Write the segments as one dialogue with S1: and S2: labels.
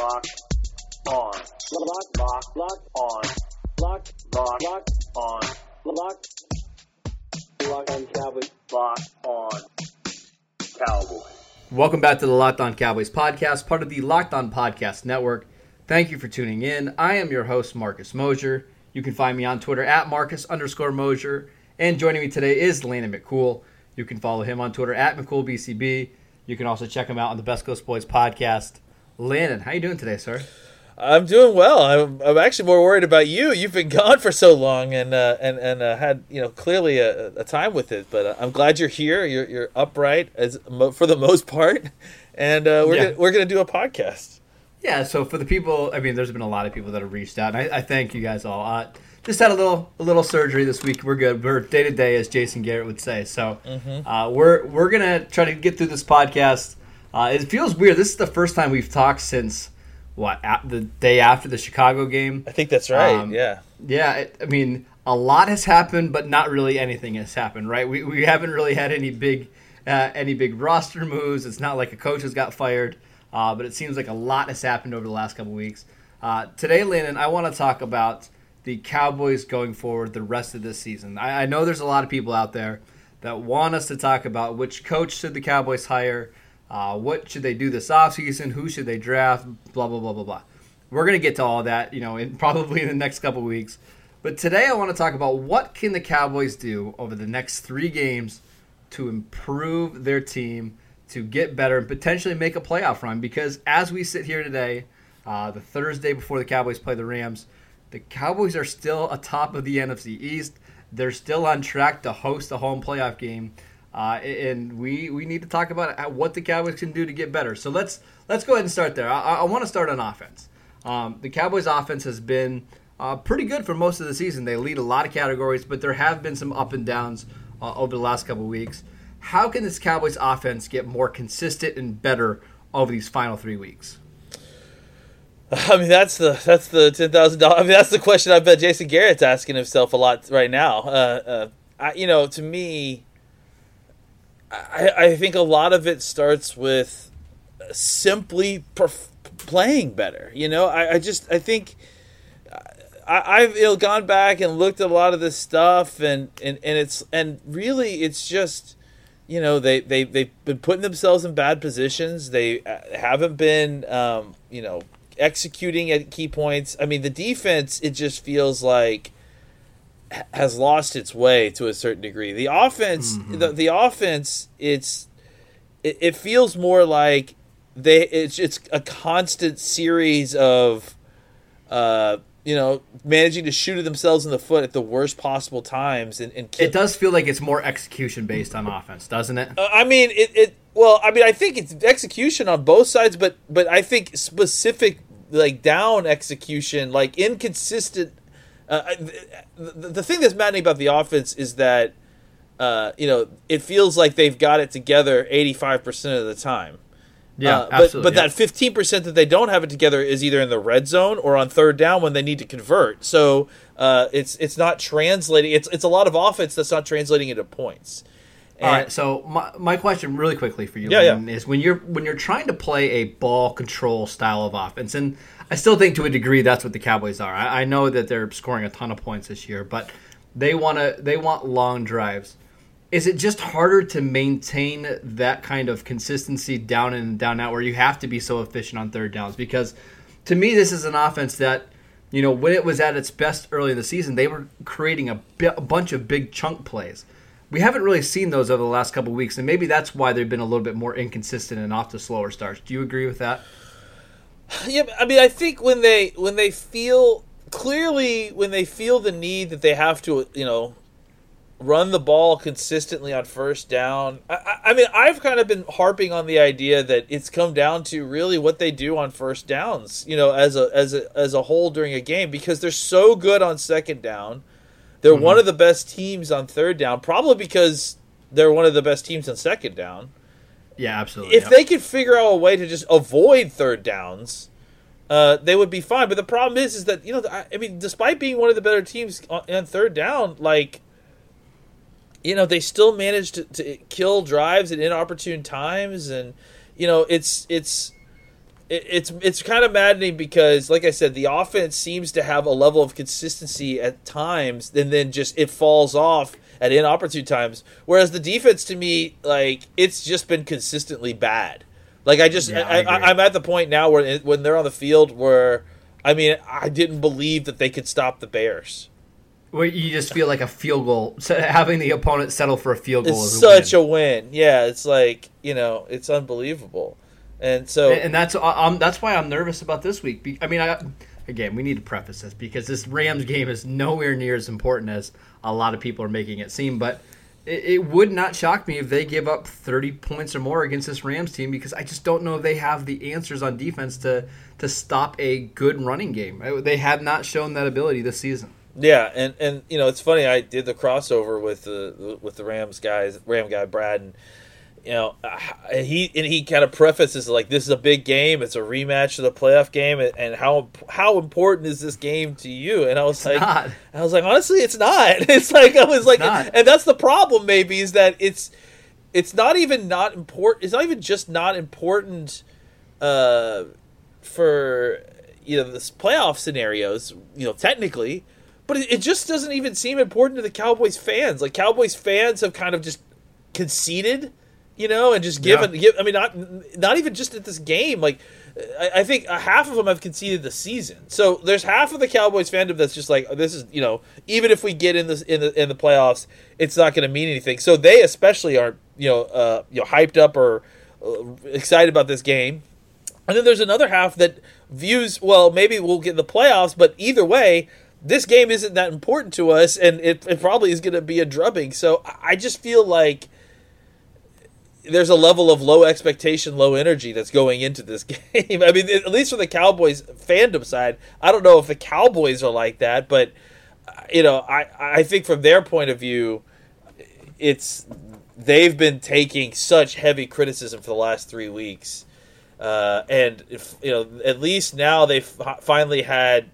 S1: Locked on. Lock, lock, lock on. Lock, lock, lock on. Lock. Lock on Cowboys. Lock on Cowboys.
S2: Welcome back to the Locked On Cowboys podcast, part of the Locked On Podcast Network. Thank you for tuning in. I am your host, Marcus Mosher. You can find me on Twitter at Marcus underscore Mosher. And joining me today is Landon McCool. You can follow him on Twitter at McCoolBCB. You can also check him out on the Best Coast Boys podcast. Landon, how you doing today, sir?
S3: I'm doing well. I'm, I'm actually more worried about you. You've been gone for so long and uh, and and uh, had you know clearly a, a time with it. But uh, I'm glad you're here. You're you're upright as mo- for the most part, and uh, we're
S2: Yeah.
S3: gonna, we're gonna do a podcast.
S2: Yeah, so for the people, I mean, there's been a lot of people that have reached out, and I, I thank you guys all. Uh, just had a little a little surgery this week. We're good. We're day to day, as Jason Garrett would say. So uh, we're we're gonna try to get through this podcast. Uh, it feels weird. This is the first time we've talked since what the day after the Chicago game.
S3: I think that's right.
S2: Um,
S3: yeah.
S2: Yeah, it, I mean, a lot has happened, but not really anything has happened, right? We, we haven't really had any big uh, any big roster moves. It's not like a coach has got fired, uh, but it seems like a lot has happened over the last couple weeks. Uh, today, Landon, I want to talk about the Cowboys going forward the rest of this season. I, I know there's a lot of people out there that want us to talk about which coach should the Cowboys hire, uh, what should they do this offseason, who should they draft, blah, blah, blah, blah, blah. We're going to get to all that, you know, in, probably in the next couple weeks. But today I want to talk about what can the Cowboys do over the next three games to improve their team, to get better, and potentially make a playoff run. Because as we sit here today, uh, the Thursday before the Cowboys play the Rams, the Cowboys are still atop of the NFC East. They're still on track to host a home playoff game, uh, and we we need to talk about what the Cowboys can do to get better. So let's let's go ahead and start there. I, I want to start on offense. Um, the Cowboys' offense has been uh, pretty good for most of the season. They lead a lot of categories, but there have been some up and downs uh, over the last couple weeks. How can this Cowboys offense get more consistent and better over these final three weeks?
S3: I mean, that's the that's the ten thousand dollars. I mean, that's the question I bet Jason Garrett's asking himself a lot right now. Uh, uh, I, you know, to me, I, I think a lot of it starts with simply perf- playing better. You know, I, I just I think I, I've you know, gone back and looked at a lot of this stuff, and, and, and it's and really it's just you know they they they've been putting themselves in bad positions. They uh, haven't been um, you know executing at key points. I mean, the defense it just feels like has lost its way to a certain degree. The offense, the, the offense, it's it, it feels more like they it's it's a constant series of uh you know managing to shoot themselves in the foot at the worst possible times and, and kill,
S2: It does feel like it's more execution based on offense, doesn't it?
S3: uh, I mean, it, it. Well, I mean, I think it's execution on both sides, but but I think specific like down execution, like inconsistent. Uh, the, the, thing that's maddening about the offense is that uh, you know it feels like they've got it together eighty five percent of the time.
S2: Yeah,
S3: Uh, but but
S2: yeah.
S3: that fifteen percent that they don't have it together is either in the red zone or on third down when they need to convert. So uh, it's it's not translating. It's it's a lot of offense that's not translating into points.
S2: All
S3: And-
S2: right. So my, my question, really quickly for you,
S3: Yeah,
S2: Landon,
S3: yeah.
S2: is when you're when you're trying to play a ball control style of offense, and I still think to a degree that's what the Cowboys are. I, I know that they're scoring a ton of points this year, but they want to they want long drives. Is it just harder to maintain that kind of consistency down in and down out where you have to be so efficient on third downs? Because to me, this is an offense that you know when it was at its best early in the season, they were creating a, bi- a bunch of big chunk plays we haven't really seen those over the last couple weeks, and maybe that's why they've been a little bit more inconsistent and off to slower starts. Do you agree with that?
S3: Yeah, I mean, I think when they when they feel clearly when they feel the need that they have to, you know, run the ball consistently on first down. I, I, I mean, I've kind of been harping on the idea that it's come down to really what they do on first downs, you know, as a as a as a whole during a game because they're so good on second down. They're one of the best teams on third down, probably because they're one of the best teams on second down.
S2: Yeah, absolutely.
S3: If
S2: yeah.
S3: they could figure out a way to just avoid third downs, uh, they would be fine. But the problem is, is that you know, I, I mean, despite being one of the better teams on, on third down, like, you know, they still managed to, to kill drives at inopportune times, and you know, it's it's it- it's it's kind of maddening because, like I said, the offense seems to have a level of consistency at times, and then just it falls off at inopportune times. Whereas the defense, to me, like it's just been consistently bad. Like I just,
S2: Yeah, I,
S3: I'm at the point now where it, when they're on the field, where I mean, I didn't believe that they could stop the Bears.
S2: Where you just feel like a field goal, having the opponent settle for a field goal
S3: It's
S2: is
S3: such
S2: win.
S3: a win. Yeah, it's like you know, it's unbelievable. And so,
S2: and, and that's um, that's why I'm nervous about this week. I mean, I, again, we need to preface this because this Rams game is nowhere near as important as a lot of people are making it seem. But it, it would not shock me if they give up 30 points or more against this Rams team because I just don't know if they have the answers on defense to to stop a good running game. Uh, They have not shown that ability this season.
S3: Yeah, and and you know it's funny. I did the crossover with the with the Rams guys, Ram guy Brad, and you know he and he kind of prefaces like this is a big game. It's a rematch of the playoff game, and, and how how important is this game to you? And I was like,
S2: not.
S3: I was like, honestly, it's not. It's like I was like,
S2: not.
S3: and that's the problem. Maybe is that it's it's not even not important. It's not even just not important uh, for you know this playoff scenarios. You know, technically, but it, it just doesn't even seem important to the Cowboys fans. Like Cowboys fans have kind of just conceded, you know, and just given. Give, I mean, not not even just at this game. Like I, I think half of them have conceded the season. So there's half of the Cowboys fandom that's just like this is you know even if we get in this in the in the playoffs, it's not going to mean anything. So they especially aren't you know uh, you know hyped up or uh, excited about this game. And then there's another half that views, well, maybe we'll get in the playoffs, but either way, this game isn't that important to us, and it, it probably is going to be a drubbing. So I- I just feel like there's a level of low expectation, low energy that's going into this game. I mean, at least for the Cowboys fandom side, I don't know if the Cowboys are like that, but uh, you know, I I think from their point of view, it's they've been taking such heavy criticism for the last three weeks, uh, and if you know, at least now they've finally had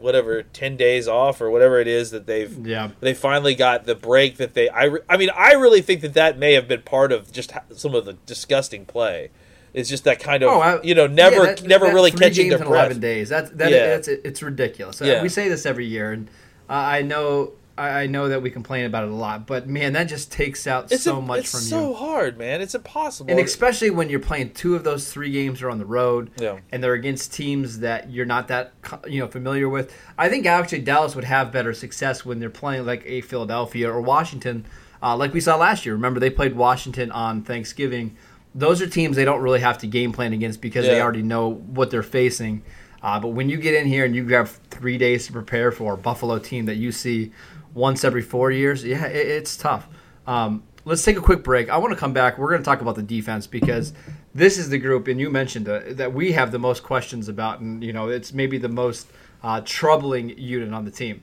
S3: whatever ten days off or whatever it is that they've
S2: Yeah.
S3: they finally got the break that they I, re- I mean I really think that that may have been part of just some of the disgusting play. It's just that kind of
S2: Oh, I-
S3: you know never
S2: yeah, that-
S3: never
S2: that
S3: really
S2: three
S3: catching
S2: games
S3: their
S2: in
S3: breath.
S2: Eleven days. That's that.
S3: Yeah.
S2: It's it's ridiculous. Uh,
S3: Yeah.
S2: We say this every year, and uh, I know I I know that we complain about it a lot, but man, that just takes out
S3: It's
S2: so
S3: a-
S2: much from
S3: so
S2: you.
S3: It's so hard, man. It's impossible.
S2: And especially when you're playing two of those three games are on the road,
S3: Yeah.
S2: and they're against teams that you're not that you know familiar with. I think actually Dallas would have better success when they're playing like a Philadelphia or Washington, uh, like we saw last year. Remember they played Washington on Thanksgiving. Those are teams they don't really have to game plan against because they already know what they're facing. Uh, but when you get in here and you have three days to prepare for a Buffalo team that you see once every four years, yeah, it, it's tough. Um, let's take a quick break. I want to come back. We're going to talk about the defense because this is the group, and you mentioned uh, that we have the most questions about, and you know it's maybe the most uh, troubling unit on the team.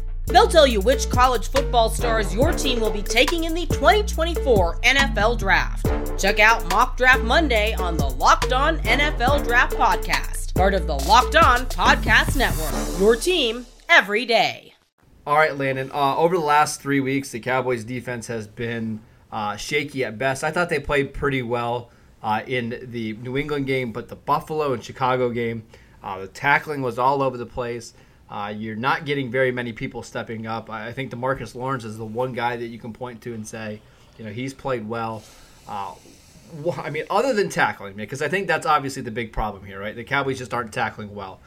S4: They'll tell you which college football stars your team will be taking in the 2024 NFL Draft. Check out Mock Draft Monday on the Locked On NFL Draft Podcast, part of the Locked On Podcast Network. Your team every day.
S2: All right, Landon. Uh, over the last three weeks, the Cowboys' defense has been uh, shaky at best. I thought they played pretty well uh, in the New England game, but the Buffalo and Chicago game, uh, the tackling was all over the place. Uh, you're not getting very many people stepping up. I think DeMarcus Lawrence is the one guy that you can point to and say, you know, he's played well. Uh, I mean, other than tackling, because I think that's obviously the big problem here, right? The Cowboys just aren't tackling well.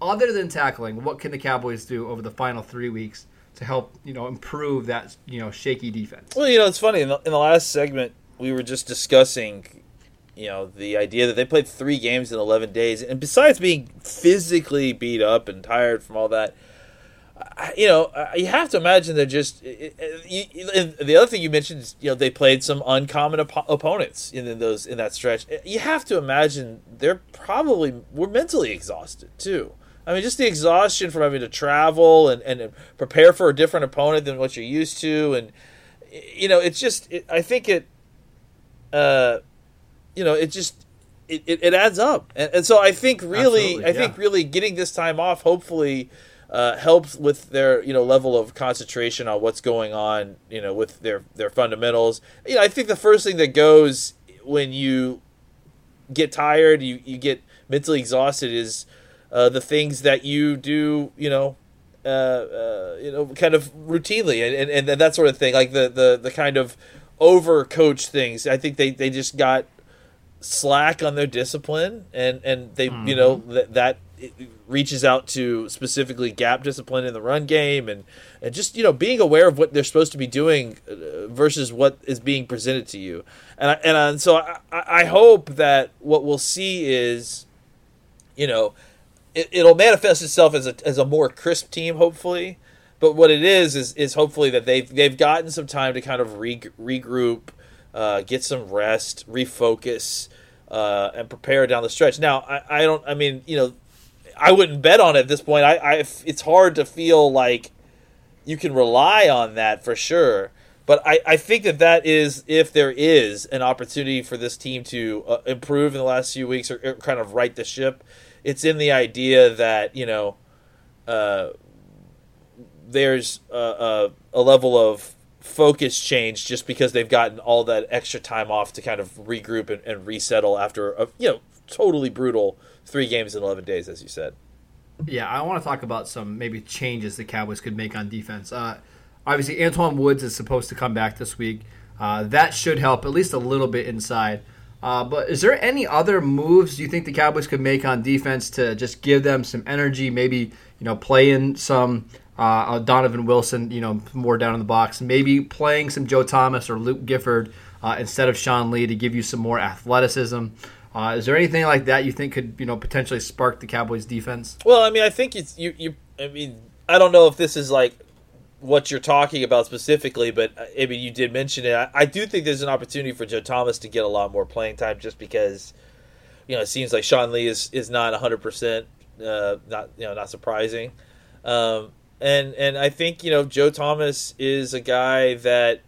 S2: other than tackling, what can the Cowboys do over the final three weeks to help you know improve that you know shaky defense?
S3: Well, you know, it's funny in the, in the last segment we were just discussing, you know, the idea that they played three games in eleven days, and besides being physically beat up and tired from all that. You know, you have to imagine they're just. the other thing you mentioned is, you know, they played some uncommon op- opponents in those in that stretch. You have to imagine they're probably were mentally exhausted too. I mean, just the exhaustion from having to travel and, and prepare for a different opponent than what you're used to, and you know, it's just. It, I think it. Uh, you know, it just it, it, it adds up, and, and, so I think really, I think really getting this time off, hopefully. Uh, helps with their you know level of concentration on what's going on you know with their their fundamentals. You know, I think the first thing that goes when you get tired, you you get mentally exhausted is uh, the things that you do, you know, uh, uh, you know, kind of routinely and, and, and that sort of thing, like the, the, the kind of over coach things. I think they, they just got slack on their discipline and, and they, mm-hmm. you know, that, that reaches out to specifically gap discipline in the run game and, and just, you know, being aware of what they're supposed to be doing uh, versus what is being presented to you. And, I, and, and so I, I hope that what we'll see is, you know, it, will manifest itself as a as a more crisp team, hopefully. But what it is is is hopefully that they've they've gotten some time to kind of re, regroup, uh, get some rest, refocus, uh, and prepare down the stretch. Now, I, I don't. I mean, you know, I wouldn't bet on it at this point. I, I it's hard to feel like you can rely on that for sure. But I, I think that that is if there is an opportunity for this team to uh, improve in the last few weeks or, or kind of right the ship it's in the idea that you know uh, there's a, a, a, level of focus change just because they've gotten all that extra time off to kind of regroup and, and resettle after a you know totally brutal three games in 11 days as you said.
S2: Yeah i want to talk about some maybe changes the cowboys could make on defense. Uh, obviously Antwaun Woods is supposed to come back this week. Uh, that should help at least a little bit inside. Uh, but is there any other moves you think the Cowboys could make on defense to just give them some energy? Maybe you know play in some uh, Donovan Wilson, you know, more down in the box. Maybe playing some Joe Thomas or Luke Gifford uh, instead of Sean Lee to give you some more athleticism. Uh, is there anything like that you think could you know potentially spark the Cowboys defense?
S3: Well, I mean, I think it's you. You, I mean, I don't know if this is like what you're talking about specifically, but uh, I mean, you did mention it. I, I, do think there's an opportunity for Joe Thomas to get a lot more playing time, just because you know it seems like Sean Lee is is not 100 uh, percent, not you know not surprising, um, and and I think you know Joe Thomas is a guy that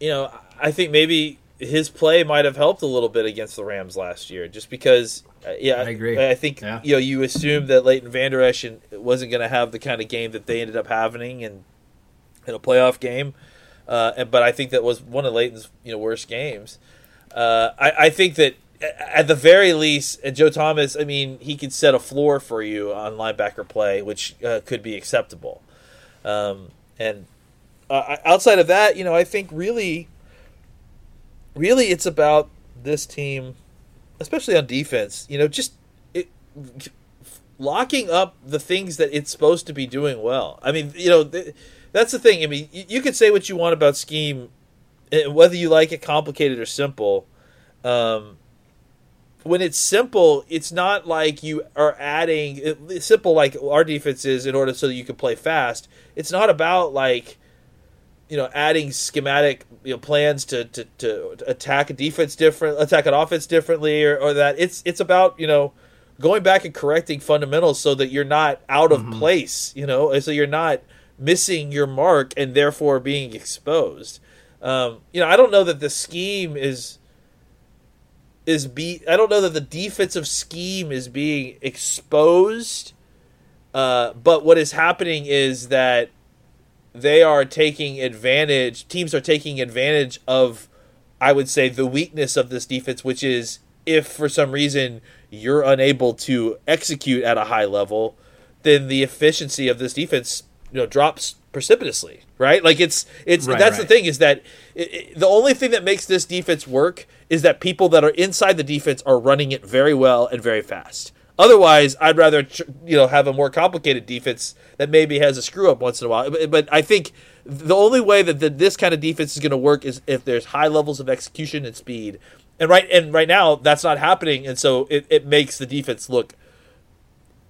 S3: you know I think maybe his play might have helped a little bit against the Rams last year, just because. Uh, yeah, I
S2: agree.
S3: I think yeah. you know you assumed that Leighton Vander Esch wasn't going to have the kind of game that they ended up having in in a playoff game, uh, and, but I think that was one of Leighton's you know worst games. Uh, I, I think that at the very least, Joe Thomas, I mean, he could set a floor for you on linebacker play, which uh, could be acceptable. Um, and uh, outside of that, you know, I think really really it's about this team, especially on defense. You know, just it, locking up the things that it's supposed to be doing well. I mean, you know, th- that's the thing. I mean, you, you could say what you want about scheme, eh, whether you like it complicated or simple. Um, when it's simple, it's not like you are adding it's simple like our defense is in order so that you can play fast. It's not about like you know, adding schematic you know, plans to, to, to attack a defense different, attack an offense differently, or, or that it's it's about you know going back and correcting fundamentals so that you're not out of mm-hmm. place, you know, so you're not missing your mark and therefore being exposed. Um, you know, I don't know that the scheme is is be I don't know that the defensive scheme is being exposed. Uh, but what is happening is that they are taking advantage, teams are taking advantage of, I would say, the weakness of this defense, which is if for some reason you're unable to execute at a high level, then the efficiency of this defense, you know, drops precipitously, right? Like it's it's right, that's right. the thing is that it, it, the only thing that makes this defense work is that people that are inside the defense are running it very well and very fast. Otherwise, I'd rather you know have a more complicated defense that maybe has a screw up once in a while. But, I think the only way that the, this kind of defense is going to work is if there's high levels of execution and speed. And right and right now that's not happening, and so it, it makes the defense look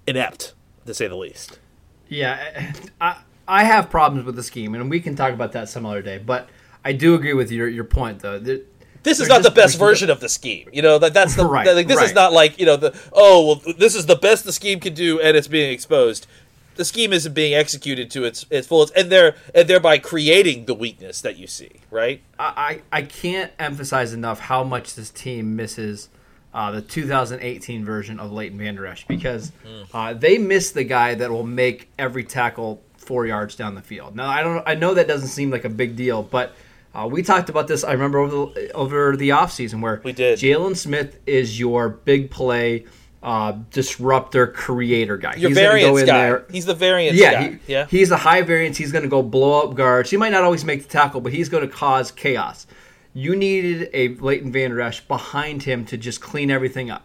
S3: inept to say the least.
S2: Yeah, I I have problems with the scheme, and we can talk about that some other day. But I do agree with your your point, though. There-
S3: This is not the best version of the scheme. You know that that's the
S2: Right,
S3: that, like this is not like you know the oh well this is the best the scheme can do and it's being exposed. The scheme isn't being executed to its its fullest, and they're and thereby creating the weakness that you see. Right?
S2: I, I I can't emphasize enough how much this team misses uh, the 2018 version of Leighton Vander Esch because uh, they miss the guy that will make every tackle four yards down the field. Now I don't I know that doesn't seem like a big deal, but uh, we talked about this. I remember over the, over the offseason where
S3: We did.
S2: Jaylon Smith is your big play uh, disruptor creator guy.
S3: Your
S2: He's
S3: variance
S2: in
S3: guy.
S2: there-
S3: He's the variance
S2: yeah,
S3: guy.
S2: he,
S3: yeah.
S2: he's a high variance. He's going to go blow up guards. He might not always make the tackle, but he's going to cause chaos. You needed a Leighton Vander Esch behind him to just clean everything up.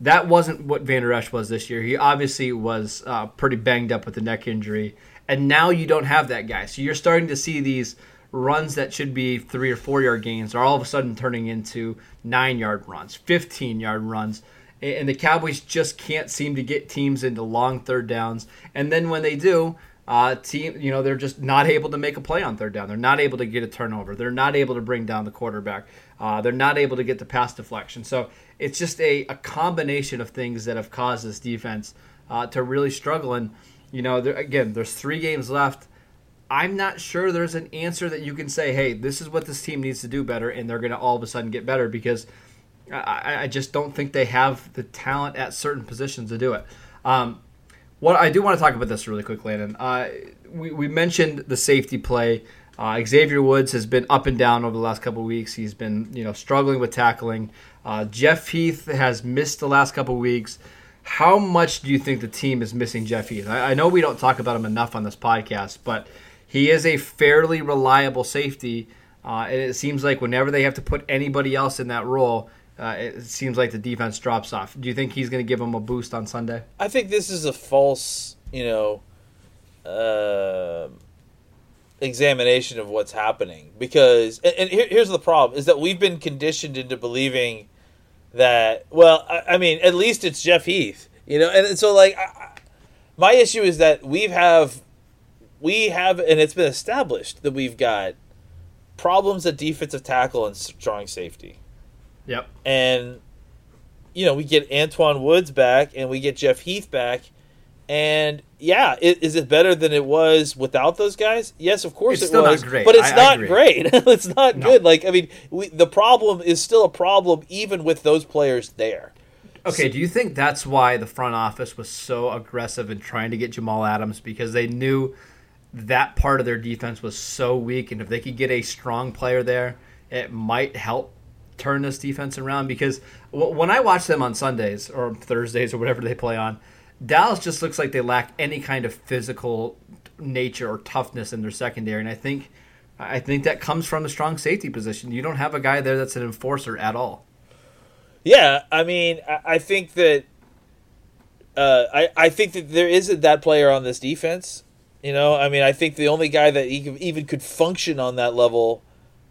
S2: That wasn't what Vander Esch was this year. He obviously was uh, pretty banged up with the neck injury, and now you don't have that guy. So you're starting to see these runs that should be three or four yard gains are all of a sudden turning into nine yard runs, 15 yard runs. And the Cowboys just can't seem to get teams into long third downs. And then when they do, uh, team, you know, they're just not able to make a play on third down. They're not able to get a turnover. They're not able to bring down the quarterback. Uh, they're not able to get the pass deflection. So it's just a, a combination of things that have caused this defense uh, to really struggle. And you know, there, again, there's three games left. I'm not sure there's an answer that you can say, hey, this is what this team needs to do better, and they're going to all of a sudden get better because I, I- just don't think they have the talent at certain positions to do it. Um, what I do want to talk about this really quick, Landon. Uh, we, we mentioned the safety play. Uh, Xavier Woods has been up and down over the last couple of weeks. He's been, you know, struggling with tackling. Uh, Jeff Heath has missed the last couple of weeks. How much do you think the team is missing Jeff Heath? I, I know we don't talk about him enough on this podcast, but he is a fairly reliable safety, uh, and it seems like whenever they have to put anybody else in that role, uh, it seems like the defense drops off. Do you think he's going to give them a boost on Sunday?
S3: I think this is a false, you know, uh, examination of what's happening because, and, and here, here's the problem: is that we've been conditioned into believing that. Well, I, I mean, at least it's Jeff Heath, you know, and, so like, I, my issue is that we've have, we have, and it's been established that we've got problems at defensive tackle and strong safety
S2: Yep.
S3: and you know we get Antwaun Woods back and we get Jeff Heath back, and yeah, i- is it better than it was without those guys? Yes, of course
S2: It's
S3: it was,
S2: great.
S3: but it's
S2: I- I
S3: not
S2: agree.
S3: great. it's not
S2: No.
S3: good. Like I mean, we, the problem is still a problem even with those players there.
S2: Okay, do you think that's why the front office was so aggressive in trying to get Jamal Adams because they knew that part of their defense was so weak, and if they could get a strong player there, it might help turn this defense around? Because when I watch them on Sundays or Thursdays or whatever they play on, Dallas just looks like they lack any kind of physical nature or toughness in their secondary, and I think. I think that comes from the strong safety position. You don't have a guy there that's an enforcer at all.
S3: Yeah, I mean, I think that uh, I I think that there isn't that player on this defense. You know, I mean, I think the only guy that he even could function on that level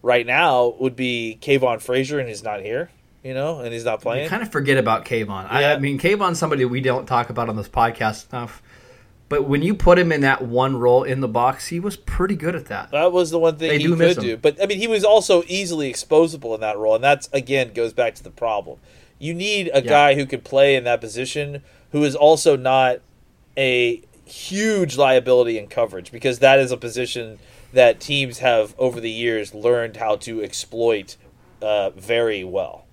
S3: right now would be Kavon Frazier, and he's not here. You know, and he's not
S2: You
S3: playing.
S2: kind of forget about Kavon. I,
S3: Yeah.
S2: I mean, Kavon's somebody we don't talk about on this podcast enough. But when you put him in that one role in the box, he was pretty good at that.
S3: That was the one thing
S2: They
S3: he
S2: do
S3: could do. But I mean, he was also easily exposable in that role, and that's again goes back to the problem. You need a
S2: Yeah.
S3: guy who could play in that position who is also not a huge liability in coverage because that is a position that teams have over the years learned how to exploit uh, very well.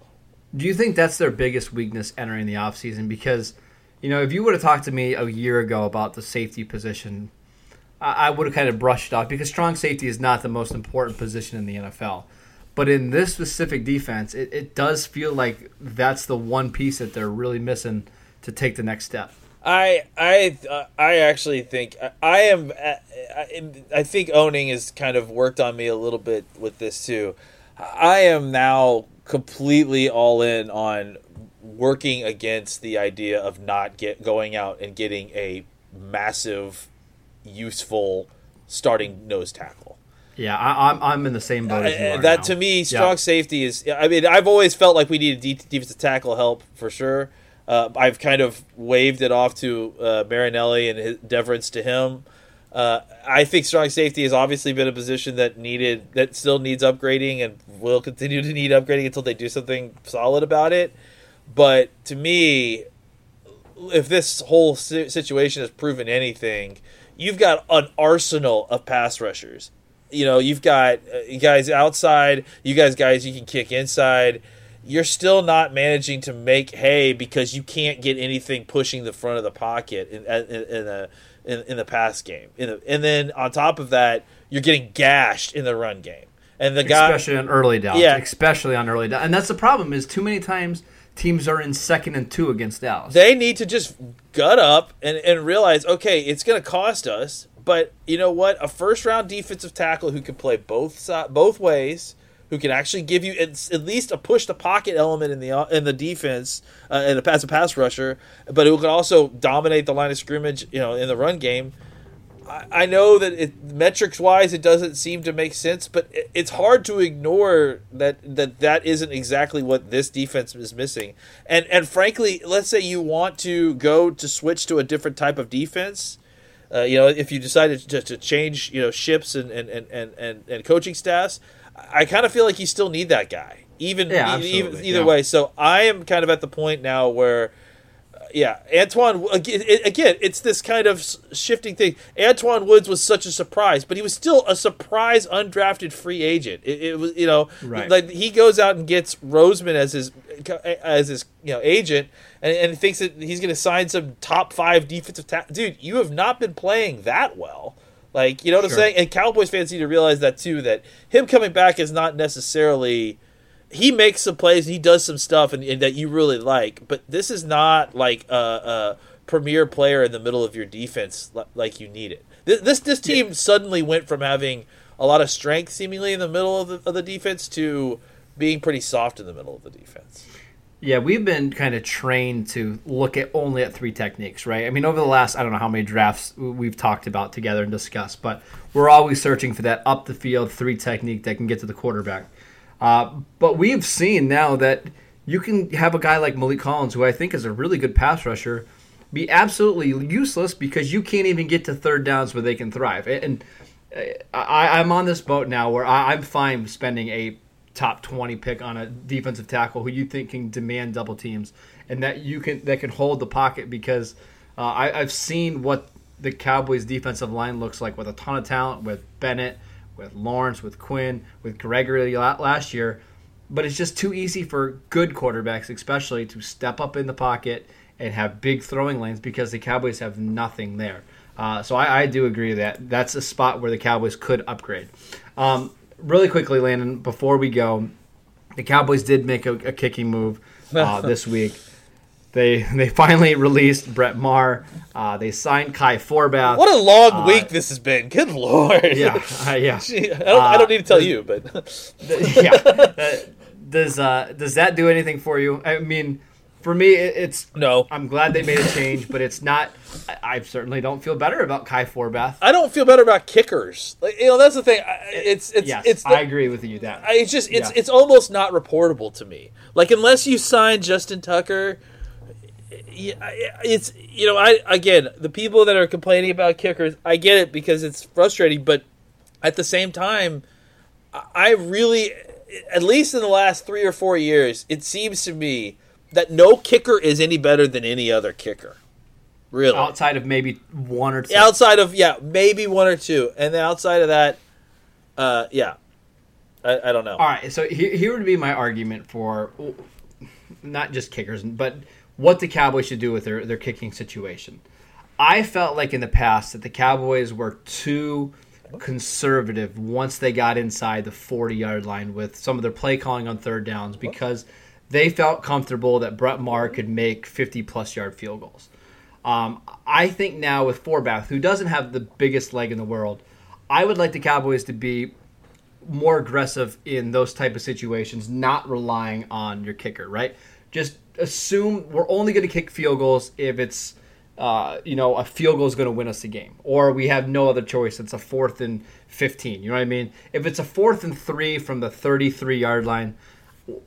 S2: Do you think that's their biggest weakness entering the offseason? Because, you know, if you would have talked to me a year ago about the safety position, I, I would have kind of brushed it off because strong safety is not the most important position in the NFL. But in this specific defense, it, it does feel like that's the one piece that they're really missing to take the next step.
S3: I I uh, I actually think I, I am uh, I, I think owning has kind of worked on me a little bit with this too. I am now completely all in on working against the idea of not get going out and getting a massive, useful starting nose tackle.
S2: Yeah, I, I'm I'm in the same boat as you
S3: Uh,
S2: are
S3: that
S2: now.
S3: to me, strong
S2: Yeah.
S3: safety is. I mean, I've always felt like we needed de- defensive tackle help for sure. Uh, I've kind of waved it off to uh, Marinelli and his deference to him. Uh, I think strong safety has obviously been a position that needed that still needs upgrading and will continue to need upgrading until they do something solid about it. But to me, if this whole situation has proven anything, you've got an arsenal of pass rushers. You know, you've got uh, you guys outside, you guys guys you can kick inside. You're still not managing to make hay because you can't get anything pushing the front of the pocket in in, in the in, in the pass game. The, and then on top of that, you're getting gashed in the run game. And the guy,
S2: especially on early downs.
S3: Yeah.
S2: especially on early downs, and that's the problem. Is too many times teams are in second and two against Dallas.
S3: they need to just gut up and, and realize, okay, it's going to cost us, but you know what? A first round defensive tackle who can play both both ways, who can actually give you at, at least a push the pocket element in the in the defense uh, and a, as a pass rusher, but who can also dominate the line of scrimmage, you know, in the run game. I, I know that it, metrics wise, it doesn't seem to make sense, but it, it's hard to ignore that that that isn't exactly what this defense is missing. And and frankly, let's say you want to go to switch to a different type of defense. Uh, you know, if you decided to, to change, you know, ships and, and, and, and, and coaching staffs, I kind of feel like you still need that guy, even,
S2: Yeah,
S3: e- even either
S2: yeah.
S3: way. So I am kind of at the point now where uh, yeah, Antwaun. again, it's this kind of shifting thing. Antwaun Woods was such a surprise, but he was still a surprise undrafted free agent. It, it was, you know,
S2: Right.
S3: like he goes out and gets Rosenhaus as his as his you know agent, and, and thinks that he's going to sign some top five defensive. Ta- Dude, you have not been playing that well. Like you know what
S2: Sure.
S3: I'm saying. And Cowboys fans need to realize that too. That him coming back is not necessarily he makes some plays, and he does some stuff, and, and that you really like. But this is not like a, a premier player in the middle of your defense like you need it. This this, this team suddenly went from having a lot of strength seemingly in the middle of the, of the defense to being pretty soft in the middle of the defense.
S2: Yeah, we've been kind of trained to look at only at three techniques, right? I mean, over the last I don't know how many drafts we've talked about together and discussed, but we're always searching for that up the field three technique that can get to the quarterback. Uh, but we've seen now that you can have a guy like Maliek Collins, who I think is a really good pass rusher, be absolutely useless because you can't even get to third downs where they can thrive. And uh, I, I'm on this boat now where I, I'm fine spending a top 20 pick on a defensive tackle who you think can demand double teams and that you can that can hold the pocket because uh, I, I've seen what the Cowboys defensive line looks like with a ton of talent with Bennett, with Lawrence, with Quinn, with Gregory last year. But it's just too easy for good quarterbacks, especially, to step up in the pocket and have big throwing lanes because the Cowboys have nothing there. Uh, so I, I do agree that that's a spot where the Cowboys could upgrade. Um, really quickly, Landon, before we go, the Cowboys did make a, a kicking move uh, this week. They they finally released Brett Maher. Uh, they signed Kai Forbath.
S3: What a long week this has been. Good lord.
S2: yeah, uh, yeah,
S3: Gee, I don't, I don't need to tell you, but
S2: yeah. Uh, does uh, does that do anything for you? I mean, for me, it's
S3: no.
S2: I'm glad they made a change, but it's not. I, I certainly don't feel better about Kai Forbath.
S3: I don't feel better about kickers. Like you know, that's the thing. I- It's it's
S2: yes,
S3: it's the,
S2: I agree with you that.
S3: I- it's just it's
S2: Yeah.
S3: it's almost not reportable to me. Like unless you sign Justin Tucker, it's you know I again the people that are complaining about kickers, I get it because it's frustrating, but at the same time, I really, at least in the last three or four years, it seems to me that no kicker is any better than any other kicker. Really,
S2: outside of maybe one or two.
S3: outside of yeah, maybe one or two, and then outside of that, uh, yeah, I, I don't know.
S2: All right, so here, here would be my argument for not just kickers, but what the Cowboys should do with their, their kicking situation. I felt like in the past that the Cowboys were too conservative once they got inside the 40 yard line with some of their play calling on third downs because they felt comfortable that Brett Maher could make 50 plus yard field goals. Um, I think now with Forbath, who doesn't have the biggest leg in the world, I would like the Cowboys to be more aggressive in those type of situations, not relying on your kicker, right? just assume we're only going to kick field goals if it's uh, you know, a field goal is going to win us the game, or we have no other choice. It's a fourth and 15. You know what I mean? If it's a fourth and three from the 33 yard line,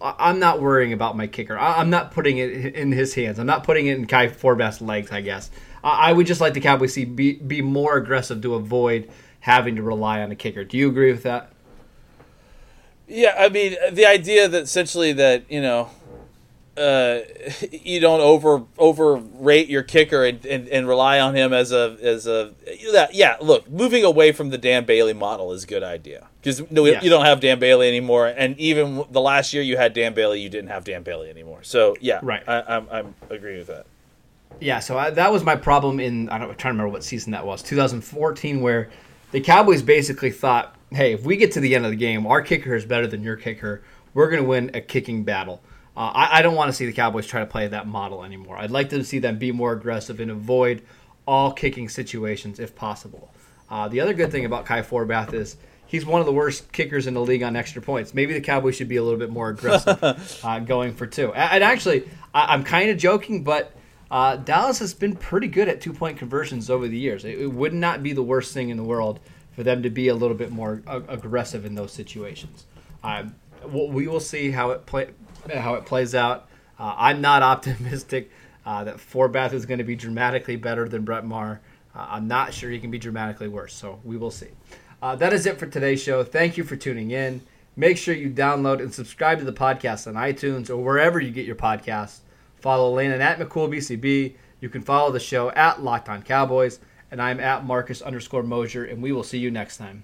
S2: I'm not worrying about my kicker. I'm not putting it in his hands. I'm not putting it in Kai Forbath's legs, I guess. I would just like the Cowboys see be, be more aggressive to avoid having to rely on a kicker. Do you agree with that?
S3: Yeah, I mean the idea that essentially that you know uh, you don't over overrate your kicker and, and, and, rely on him as a as a that yeah look moving away from the Dan Bailey model is a good idea. Because no, you don't have Dan Bailey anymore and even the last year you had Dan Bailey you didn't have Dan Bailey anymore. So yeah
S2: right.
S3: I, I'm I'm agree with that.
S2: Yeah so I, that was my problem in I don't I'm trying to remember what season that was 2014 where the Cowboys basically thought hey if we get to the end of the game our kicker is better than your kicker we're going to win a kicking battle uh, I, I, don't want to see the Cowboys try to play that model anymore. I'd like to see them be more aggressive and avoid all kicking situations if possible. Uh, the other good thing about Kai Forbath is he's one of the worst kickers in the league on extra points. Maybe the Cowboys should be a little bit more aggressive uh, going for two. And actually, I, am kind of joking, but uh, Dallas has been pretty good at two point conversions over the years. It, it, would not be the worst thing in the world for them to be a little bit more aggressive in those situations. Um, we will see how it play, how it plays out. Uh, I'm not optimistic uh, that Forbath is going to be dramatically better than Brett Maher. Uh, I'm not sure he can be dramatically worse, so we will see. Uh, that is it for today's show. Thank you for tuning in. Make sure you download and subscribe to the podcast on iTunes or wherever you get your podcasts. Follow Landon at McCoolBCB. You can follow the show at Locked On Cowboys, and I'm at Marcus underscore Mosher, and we will see you next time.